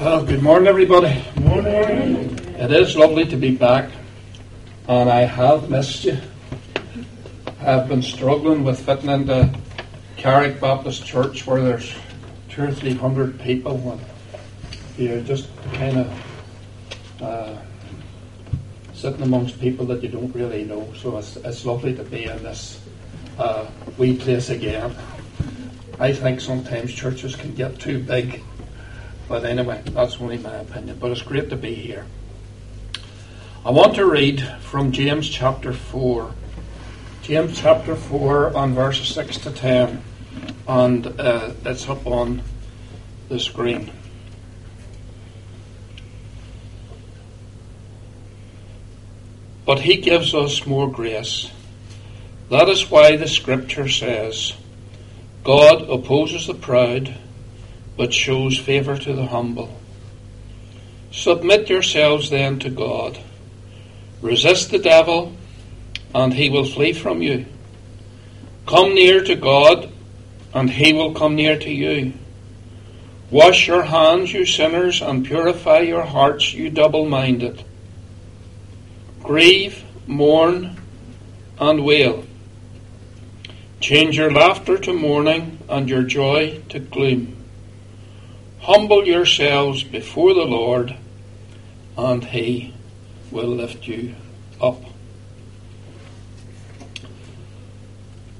Well, good morning, everybody. Morning. It is lovely to be back, and I have missed you. I've been struggling with fitting into Carrick Baptist Church where there's two or three hundred people, and you're just kind of uh, sitting amongst people that you don't really know. So it's, it's lovely to be in this uh, wee place again. I think sometimes churches can get too big but anyway, that's only my opinion. But it's great to be here. I want to read from James chapter 4. James chapter 4 on verses 6 to 10. And uh, it's up on the screen. But he gives us more grace. That is why the scripture says, God opposes the proud but shows favour to the humble. Submit yourselves then to God. Resist the devil, and he will flee from you. Come near to God, and he will come near to you. Wash your hands, you sinners, and purify your hearts, you double minded. Grieve, mourn, and wail. Change your laughter to mourning, and your joy to gloom. Humble yourselves before the Lord, and He will lift you up.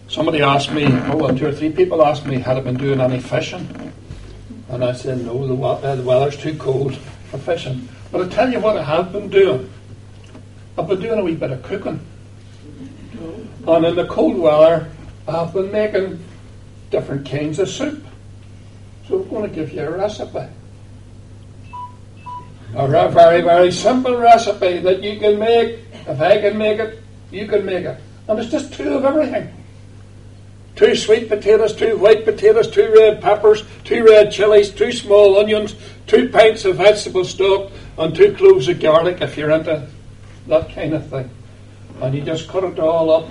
Somebody asked me, oh, two or three people asked me, had I been doing any fishing? And I said, no, the, uh, the weather's too cold for fishing. But I tell you what I have been doing. I've been doing a wee bit of cooking. And in the cold weather, I've been making different kinds of soup. Going to give you a recipe. A very, very simple recipe that you can make. If I can make it, you can make it. And it's just two of everything. Two sweet potatoes, two white potatoes, two red peppers, two red chilies, two small onions, two pints of vegetable stock, and two cloves of garlic if you're into that kind of thing. And you just cut it all up,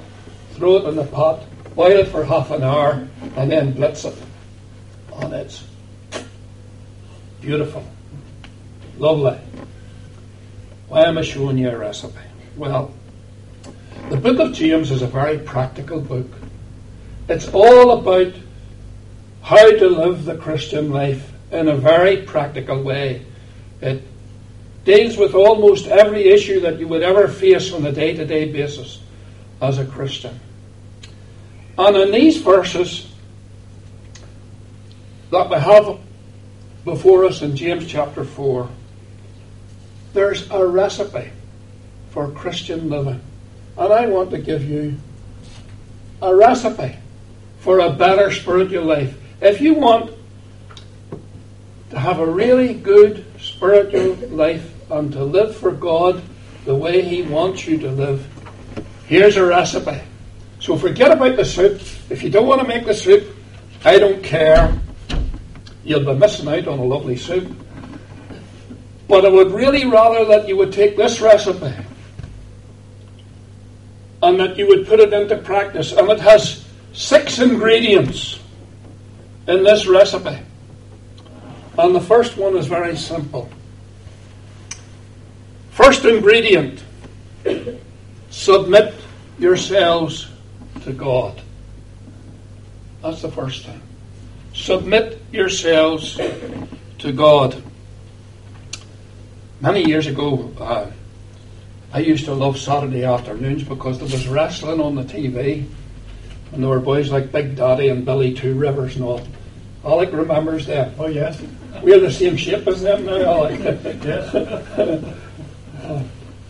throw it in the pot, boil it for half an hour, and then blitz it. And it's Beautiful. Lovely. Why am I showing you a recipe? Well, the book of James is a very practical book. It's all about how to live the Christian life in a very practical way. It deals with almost every issue that you would ever face on a day to day basis as a Christian. And in these verses that we have before us in James chapter 4, there's a recipe for Christian living. And I want to give you a recipe for a better spiritual life. If you want to have a really good spiritual life and to live for God the way He wants you to live, here's a recipe. So forget about the soup. If you don't want to make the soup, I don't care you'll be missing out on a lovely soup. But I would really rather that you would take this recipe and that you would put it into practice. And it has six ingredients in this recipe. And the first one is very simple. First ingredient submit yourselves to God. That's the first thing. Submit yourselves to God. Many years ago, uh, I used to love Saturday afternoons because there was wrestling on the TV, and there were boys like Big Daddy and Billy Two Rivers and all. Alec remembers them. Oh yes, we're the same shape as them now, Alec. yes.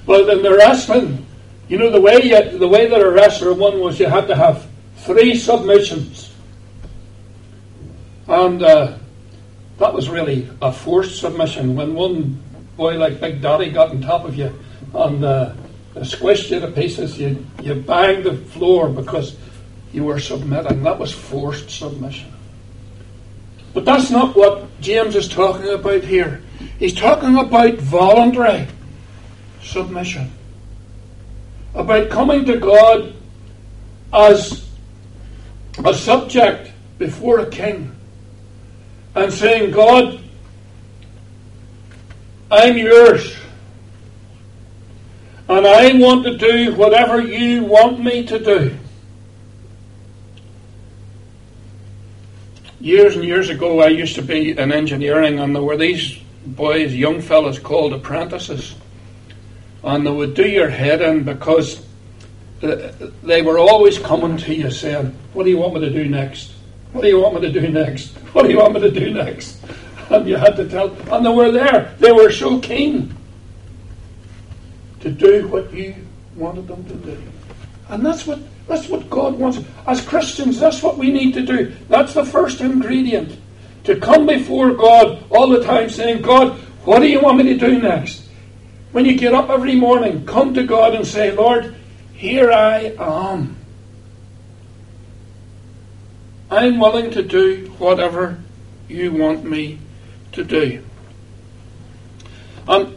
but in the wrestling, you know the way you, the way that a wrestler won was you had to have three submissions. And uh, that was really a forced submission. When one boy like Big Daddy got on top of you and uh, squished you to pieces, you, you banged the floor because you were submitting. That was forced submission. But that's not what James is talking about here. He's talking about voluntary submission. About coming to God as a subject before a king and saying, God, I'm yours. And I want to do whatever you want me to do. Years and years ago, I used to be in engineering, and there were these boys, young fellas called apprentices. And they would do your head in because uh, they were always coming to you saying, What do you want me to do next? What do you want me to do next? What do you want me to do next? And you had to tell, and they were there. They were so keen to do what you wanted them to do. And that's what that's what God wants. As Christians, that's what we need to do. That's the first ingredient. To come before God all the time saying, God, what do you want me to do next? When you get up every morning, come to God and say, Lord, here I am. I'm willing to do whatever you want me to do. And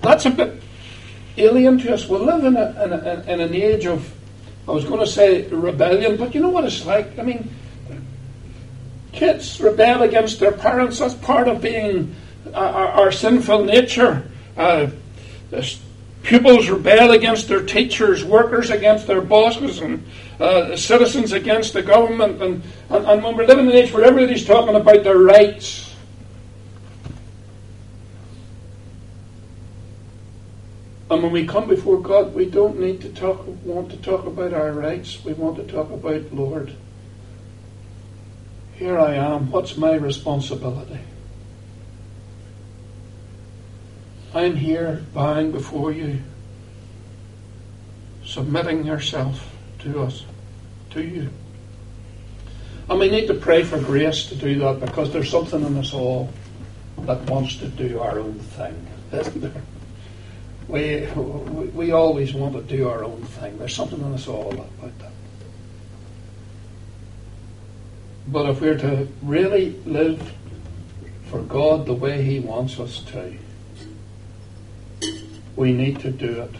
that's a bit alien to us. We live in, a, in, a, in an age of, I was going to say rebellion, but you know what it's like? I mean, kids rebel against their parents. That's part of being our, our sinful nature. Uh, pupils rebel against their teachers, workers against their bosses, and uh, citizens against the government. And, and, and when we're living in an age where everybody's talking about their rights, And when we come before God, we don't need to talk, want to talk about our rights. We want to talk about, Lord, here I am. What's my responsibility? I'm here bowing before you, submitting yourself to us, to you. And we need to pray for grace to do that because there's something in us all that wants to do our own thing, isn't there? We, we always want to do our own thing. There's something in us all about that. But if we're to really live for God the way He wants us to, we need to do it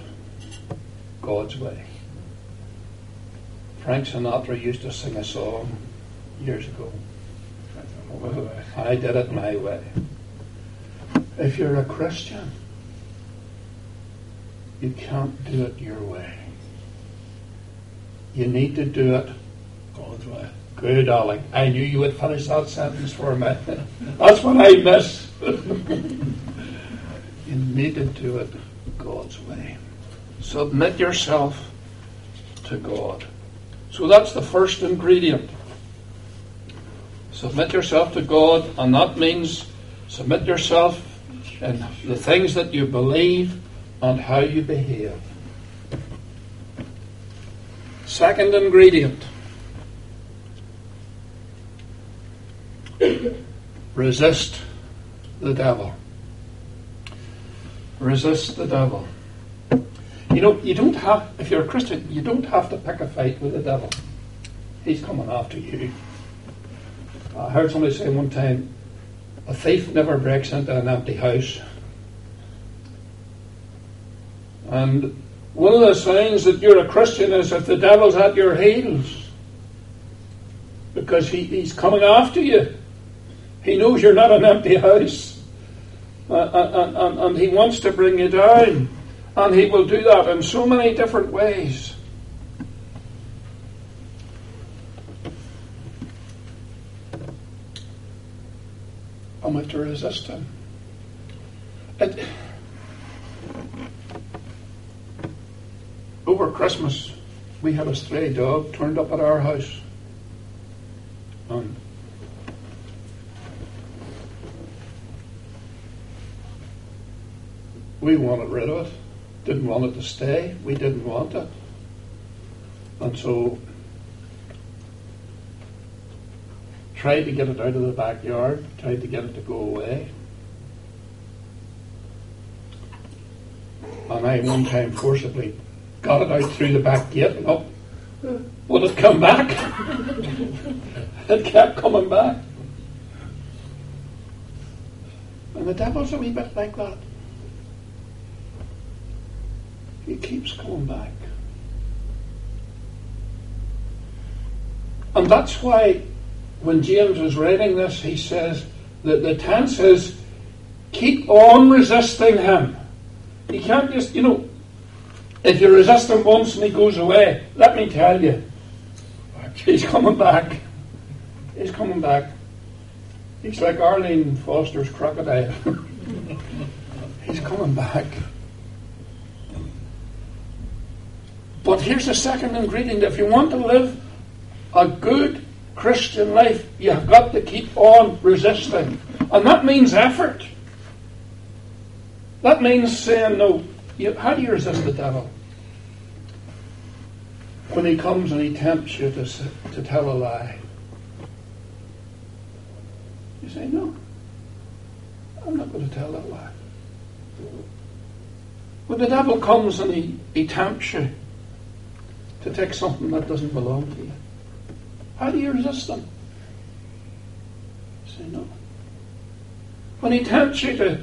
God's way. Frank Sinatra used to sing a song years ago. I did it my way. If you're a Christian, you can't do it your way. You need to do it God's way. Good, darling. I knew you would finish that sentence for me. That's what I miss. you need to do it God's way. Submit yourself to God. So that's the first ingredient. Submit yourself to God, and that means submit yourself in the things that you believe and how you behave. Second ingredient resist the devil. Resist the devil. You know, you don't have, if you're a Christian, you don't have to pick a fight with the devil. He's coming after you. I heard somebody say one time, a thief never breaks into an empty house. And one of the signs that you're a Christian is if the devil's at your heels. Because he, he's coming after you. He knows you're not an empty house. Uh, and, and, and he wants to bring you down. And he will do that in so many different ways. I'm to resist him. It, over Christmas, we had a stray dog turned up at our house. And we wanted rid of it. Didn't want it to stay. We didn't want it. And so tried to get it out of the backyard, tried to get it to go away. And I one time forcibly got it out through the back gate and up. Would it come back? it kept coming back. And the devil's a wee bit like that. He keeps coming back. And that's why when James was writing this, he says that the tense is keep on resisting him. You can't just, you know, if you resist him once and he goes away, let me tell you, he's coming back. He's coming back. He's like Arlene Foster's crocodile. he's coming back. But here's the second ingredient. If you want to live a good Christian life, you've got to keep on resisting. And that means effort. That means saying no. You, how do you resist the devil? When he comes and he tempts you to, to tell a lie. You say, no, I'm not going to tell that lie. When the devil comes and he, he tempts you to take something that doesn't belong to you, how do you resist them? Say, no. When he tempts you to,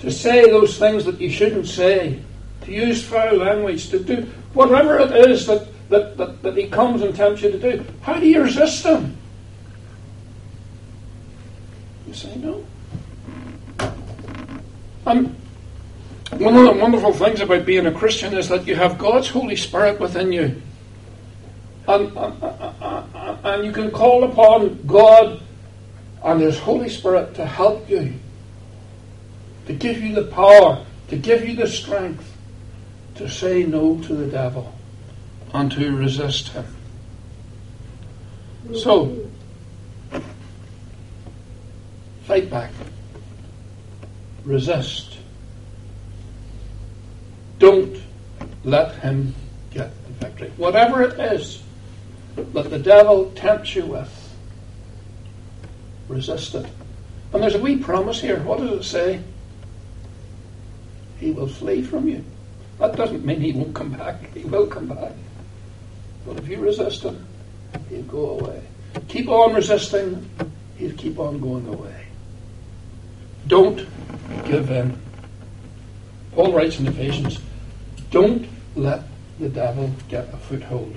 to say those things that you shouldn't say, to use foul language, to do whatever it is that, that, that, that he comes and tempts you to do, how do you resist him? You say no. And one of the wonderful things about being a Christian is that you have God's Holy Spirit within you. And, and, and you can call upon God and His Holy Spirit to help you, to give you the power, to give you the strength to say no to the devil and to resist him. So, fight back, resist. Don't let him get the victory. Whatever it is that the devil tempts you with, resist it. And there's a wee promise here. What does it say? He will flee from you. That doesn't mean he won't come back. He will come back. But if you resist him, he'll go away. Keep on resisting, he'll keep on going away. Don't give in. Paul writes in Ephesians, don't let the devil get a foothold.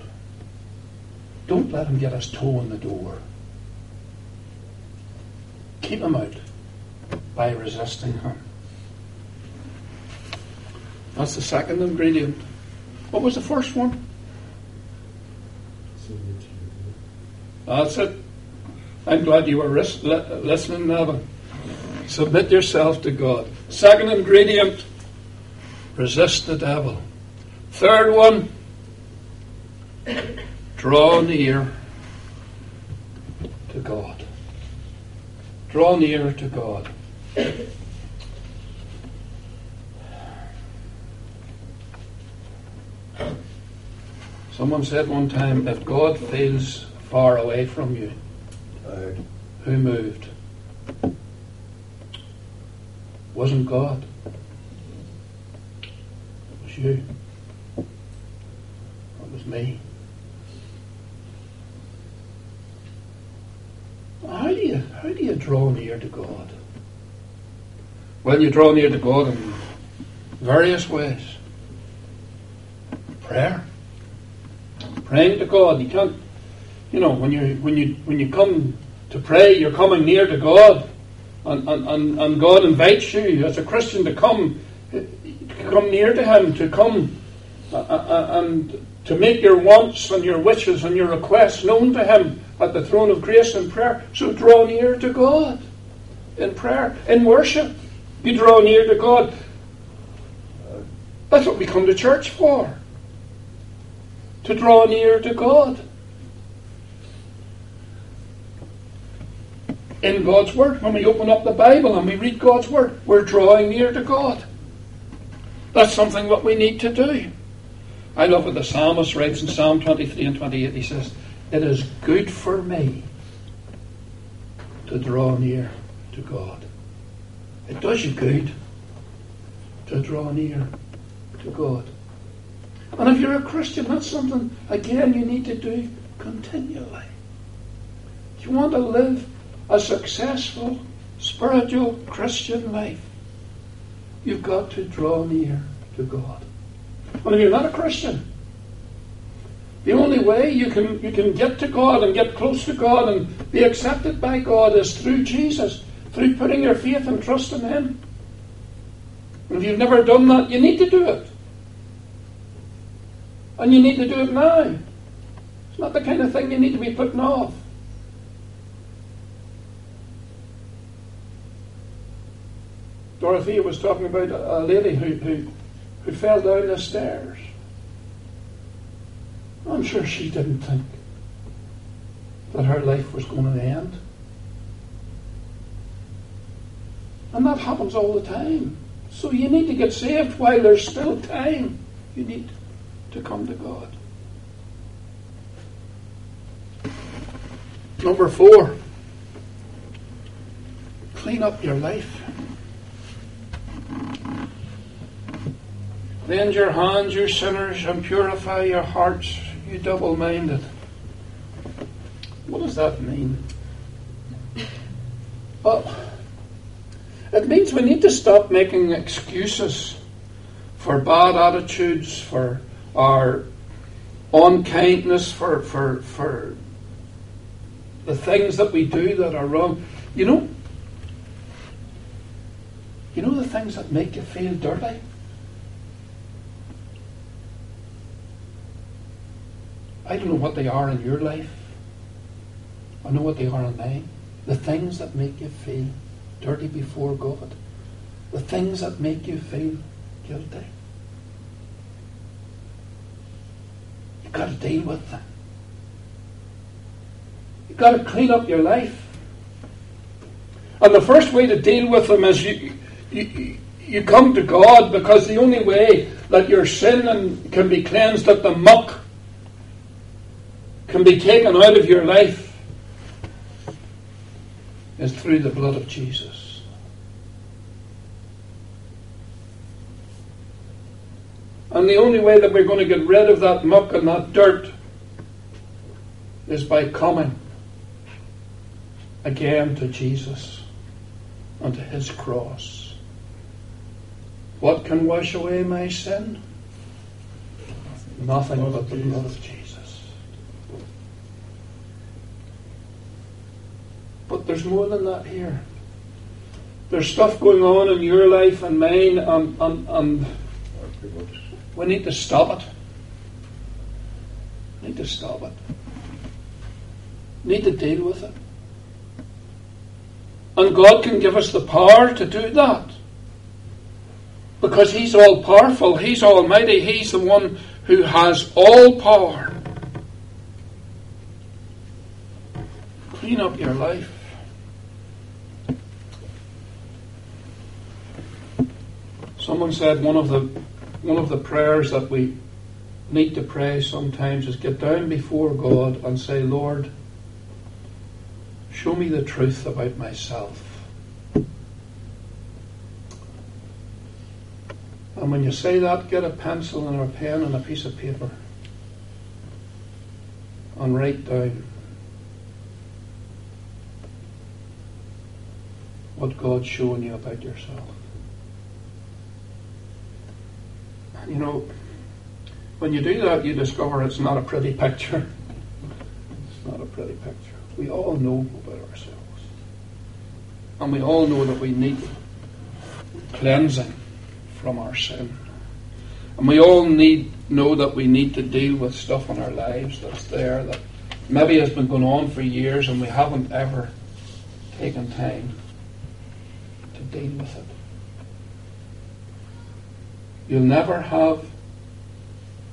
Don't let him get his toe in the door. Keep him out by resisting him. That's the second ingredient. What was the first one? Submit. That's it. I'm glad you were listening, Nevin. Submit yourself to God. Second ingredient resist the devil. Third one draw near to God. Draw near to God. Someone said one time, if God feels far away from you, who moved? Wasn't God. It was you. Me. How do you how do you draw near to God? Well, you draw near to God in various ways. Prayer praying to God. You can't, you know, when you when you when you come to pray, you're coming near to God, and and, and God invites you as a Christian to come to come near to Him, to come uh, uh, uh, and to make your wants and your wishes and your requests known to Him at the throne of grace in prayer. So draw near to God in prayer, in worship. You draw near to God. That's what we come to church for to draw near to God. In God's Word, when we open up the Bible and we read God's Word, we're drawing near to God. That's something what we need to do. I love what the psalmist writes in Psalm 23 and 28. He says, It is good for me to draw near to God. It does you good to draw near to God. And if you're a Christian, that's something, again, you need to do continually. If you want to live a successful, spiritual Christian life, you've got to draw near to God. And if you're not a Christian, the only way you can, you can get to God and get close to God and be accepted by God is through Jesus, through putting your faith and trust in Him. And if you've never done that, you need to do it. And you need to do it now. It's not the kind of thing you need to be putting off. Dorothea was talking about a lady who, who, who fell down the stairs. I'm sure she didn't think that her life was going to end. And that happens all the time. So you need to get saved while there's still time. You need to come to God. Number four, clean up your life. Cleanse your hands, you sinners, and purify your hearts, you double minded. What does that mean? Well, it means we need to stop making excuses for bad attitudes, for our unkindness, for, for, for the things that we do that are wrong. You know, you know the things that make you feel dirty? I don't know what they are in your life. I know what they are in mine. The things that make you feel dirty before God. The things that make you feel guilty. You've got to deal with them. You've got to clean up your life. And the first way to deal with them is you, you, you come to God because the only way that your sin can be cleansed, that the muck can be taken out of your life is through the blood of Jesus. And the only way that we're going to get rid of that muck and that dirt is by coming again to Jesus and to his cross. What can wash away my sin? Nothing but the blood of Jesus. But there's more than that here. There's stuff going on in your life and mine, and, and, and we need to stop it. We Need to stop it. We Need to deal with it. And God can give us the power to do that. Because He's all powerful, He's almighty, He's the one who has all power. Clean up your life. Someone said one of the one of the prayers that we need to pray sometimes is get down before God and say, Lord, show me the truth about myself. And when you say that, get a pencil and a pen and a piece of paper and write down what God's showing you about yourself. You know, when you do that, you discover it's not a pretty picture. It's not a pretty picture. We all know about ourselves. And we all know that we need cleansing from our sin. And we all need know that we need to deal with stuff in our lives that's there that maybe has been going on for years and we haven't ever taken time to deal with it. You'll never have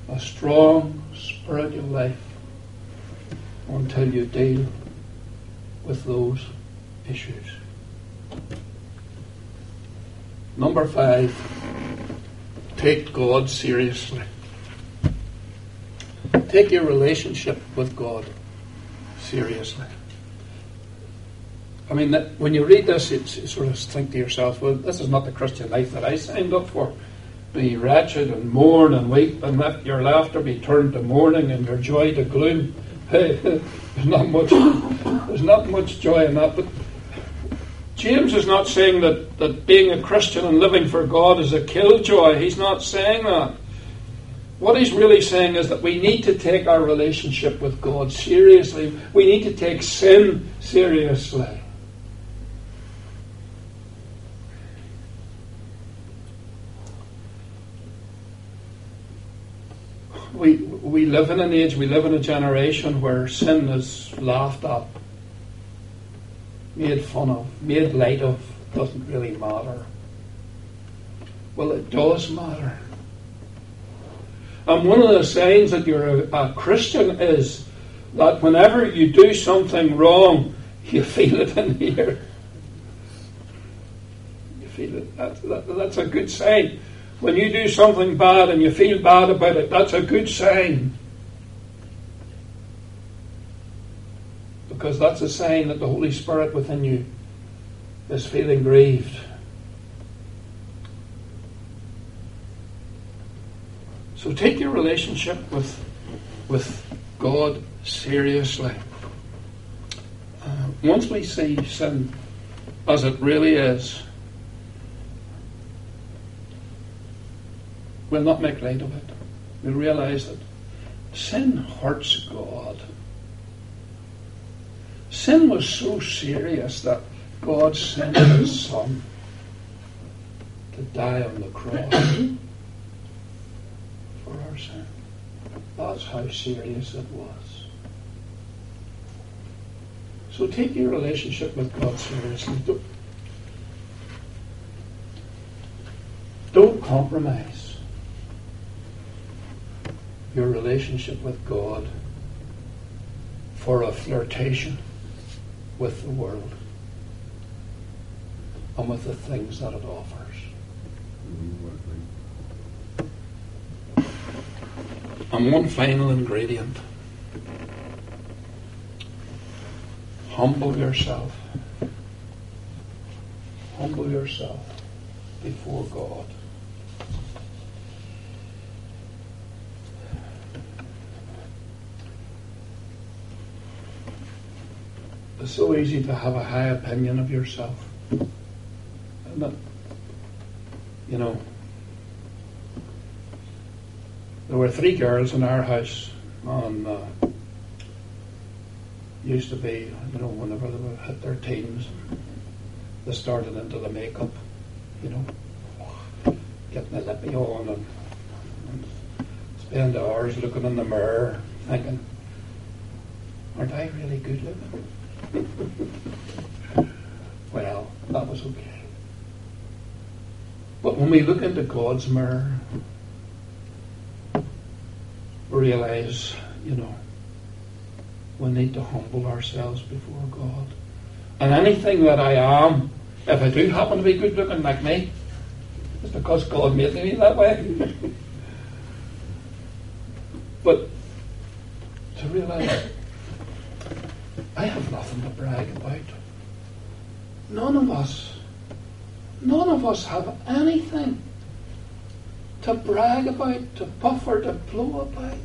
a strong spiritual life until you deal with those issues. Number five, take God seriously. Take your relationship with God seriously. I mean, when you read this, you sort of think to yourself, well, this is not the Christian life that I signed up for be wretched and mourn and weep, and let your laughter be turned to mourning and your joy to gloom. there's not much. There's not much joy in that. But James is not saying that, that being a Christian and living for God is a killjoy. He's not saying that. What he's really saying is that we need to take our relationship with God seriously. We need to take sin seriously. We, we live in an age, we live in a generation where sin is laughed at, made fun of, made light of, doesn't really matter. Well, it does matter. And one of the signs that you're a, a Christian is that whenever you do something wrong, you feel it in here. You feel it. That, that's a good sign. When you do something bad and you feel bad about it, that's a good sign. Because that's a sign that the Holy Spirit within you is feeling grieved. So take your relationship with, with God seriously. Uh, once we see sin as it really is, we'll not make light of it. We'll realize that sin hurts God. Sin was so serious that God sent His Son to die on the cross for our sin. That's how serious it was. So take your relationship with God seriously. Don't, don't compromise your relationship with God for a flirtation with the world and with the things that it offers. And one final ingredient humble yourself. Humble yourself before God. It's so easy to have a high opinion of yourself. You know, there were three girls in our house on uh, used to be, you know, whenever they would hit their teens, they started into the makeup, you know, getting the lippy on and, and spend hours looking in the mirror thinking, aren't I really good looking? Well, that was okay. But when we look into God's mirror, we realize, you know, we need to humble ourselves before God. And anything that I am, if I do happen to be good looking like me, it's because God made me that way. but to realize to. None of us, none of us have anything to brag about, to puff or to blow about.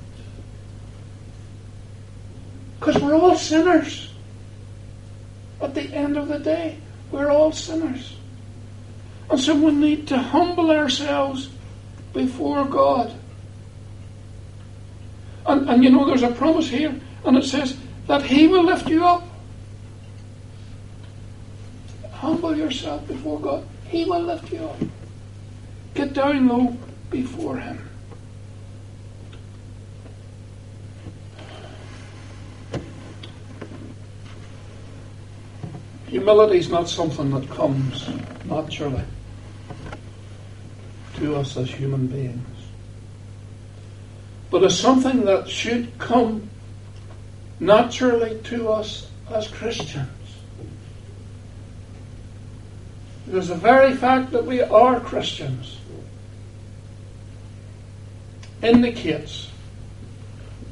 Because we're all sinners. At the end of the day, we're all sinners. And so we need to humble ourselves before God. And, and you know, there's a promise here, and it says that He will lift you up. Humble yourself before God. He will lift you up. Get down low before Him. Humility is not something that comes naturally to us as human beings, but is something that should come naturally to us as Christians. It is the very fact that we are Christians indicates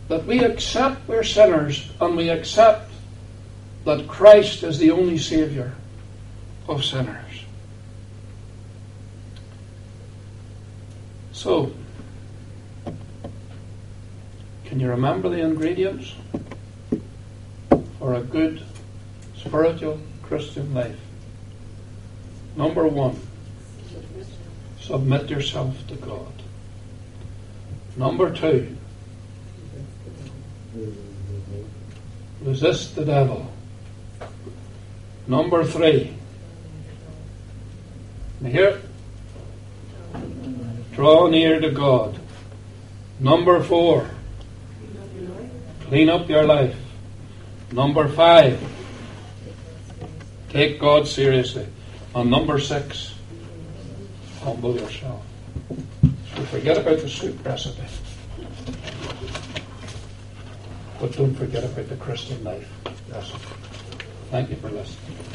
that we accept we're sinners and we accept that Christ is the only Saviour of sinners. So, can you remember the ingredients for a good spiritual Christian life? Number one, submit yourself to God. Number two, resist the devil. Number three, here, draw near to God. Number four, clean up your life. Number five, take God seriously. And number six, humble yourself. So forget about the soup recipe. But don't forget about the Christian life recipe. Thank you for listening.